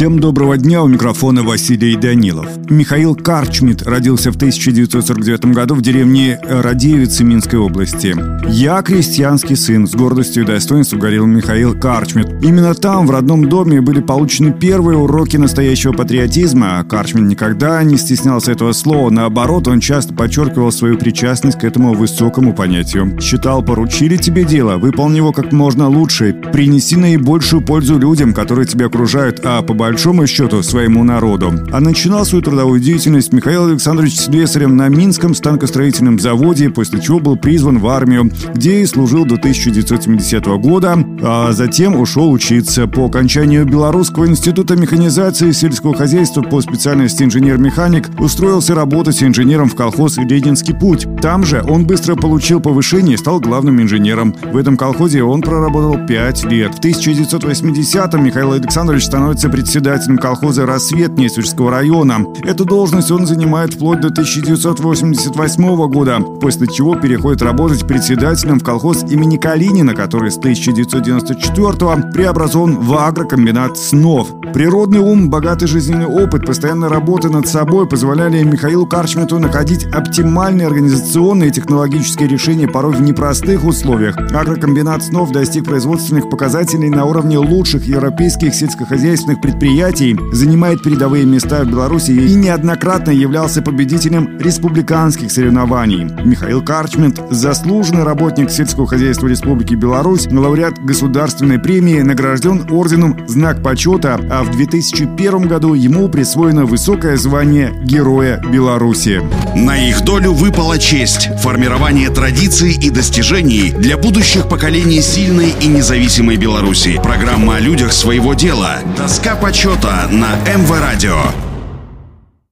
Всем доброго дня, у микрофона Василий Данилов. Михаил Карчмит родился в 1949 году в деревне Радеевицы Минской области. «Я крестьянский сын», с гордостью и достоинством говорил Михаил Карчмит. Именно там, в родном доме, были получены первые уроки настоящего патриотизма. Карчмит никогда не стеснялся этого слова, наоборот, он часто подчеркивал свою причастность к этому высокому понятию. Считал, поручили тебе дело, выполни его как можно лучше, принеси наибольшую пользу людям, которые тебя окружают, а по большому счету своему народу. А начинал свою трудовую деятельность Михаил Александрович слесарем на Минском станкостроительном заводе, после чего был призван в армию, где и служил до 1970 года, а затем ушел учиться. По окончанию Белорусского института механизации сельского хозяйства по специальности инженер-механик устроился работать инженером в колхоз «Ленинский путь». Там же он быстро получил повышение и стал главным инженером. В этом колхозе он проработал 5 лет. В 1980-м Михаил Александрович становится председателем колхоза «Рассвет» Несвежского района. Эту должность он занимает вплоть до 1988 года, после чего переходит работать председателем в колхоз имени Калинина, который с 1994 преобразован в агрокомбинат «Снов». Природный ум, богатый жизненный опыт, постоянная работа над собой позволяли Михаилу Карчмету находить оптимальные организационные и технологические решения порой в непростых условиях. Агрокомбинат «Снов» достиг производственных показателей на уровне лучших европейских сельскохозяйственных предприятий занимает передовые места в Беларуси и неоднократно являлся победителем республиканских соревнований. Михаил Карчмент – заслуженный работник сельского хозяйства Республики Беларусь, лауреат государственной премии, награжден орденом «Знак почета», а в 2001 году ему присвоено высокое звание Героя Беларуси. На их долю выпала честь – формирование традиций и достижений для будущих поколений сильной и независимой Беларуси. Программа о людях своего дела. Доска почета на МВ Радио.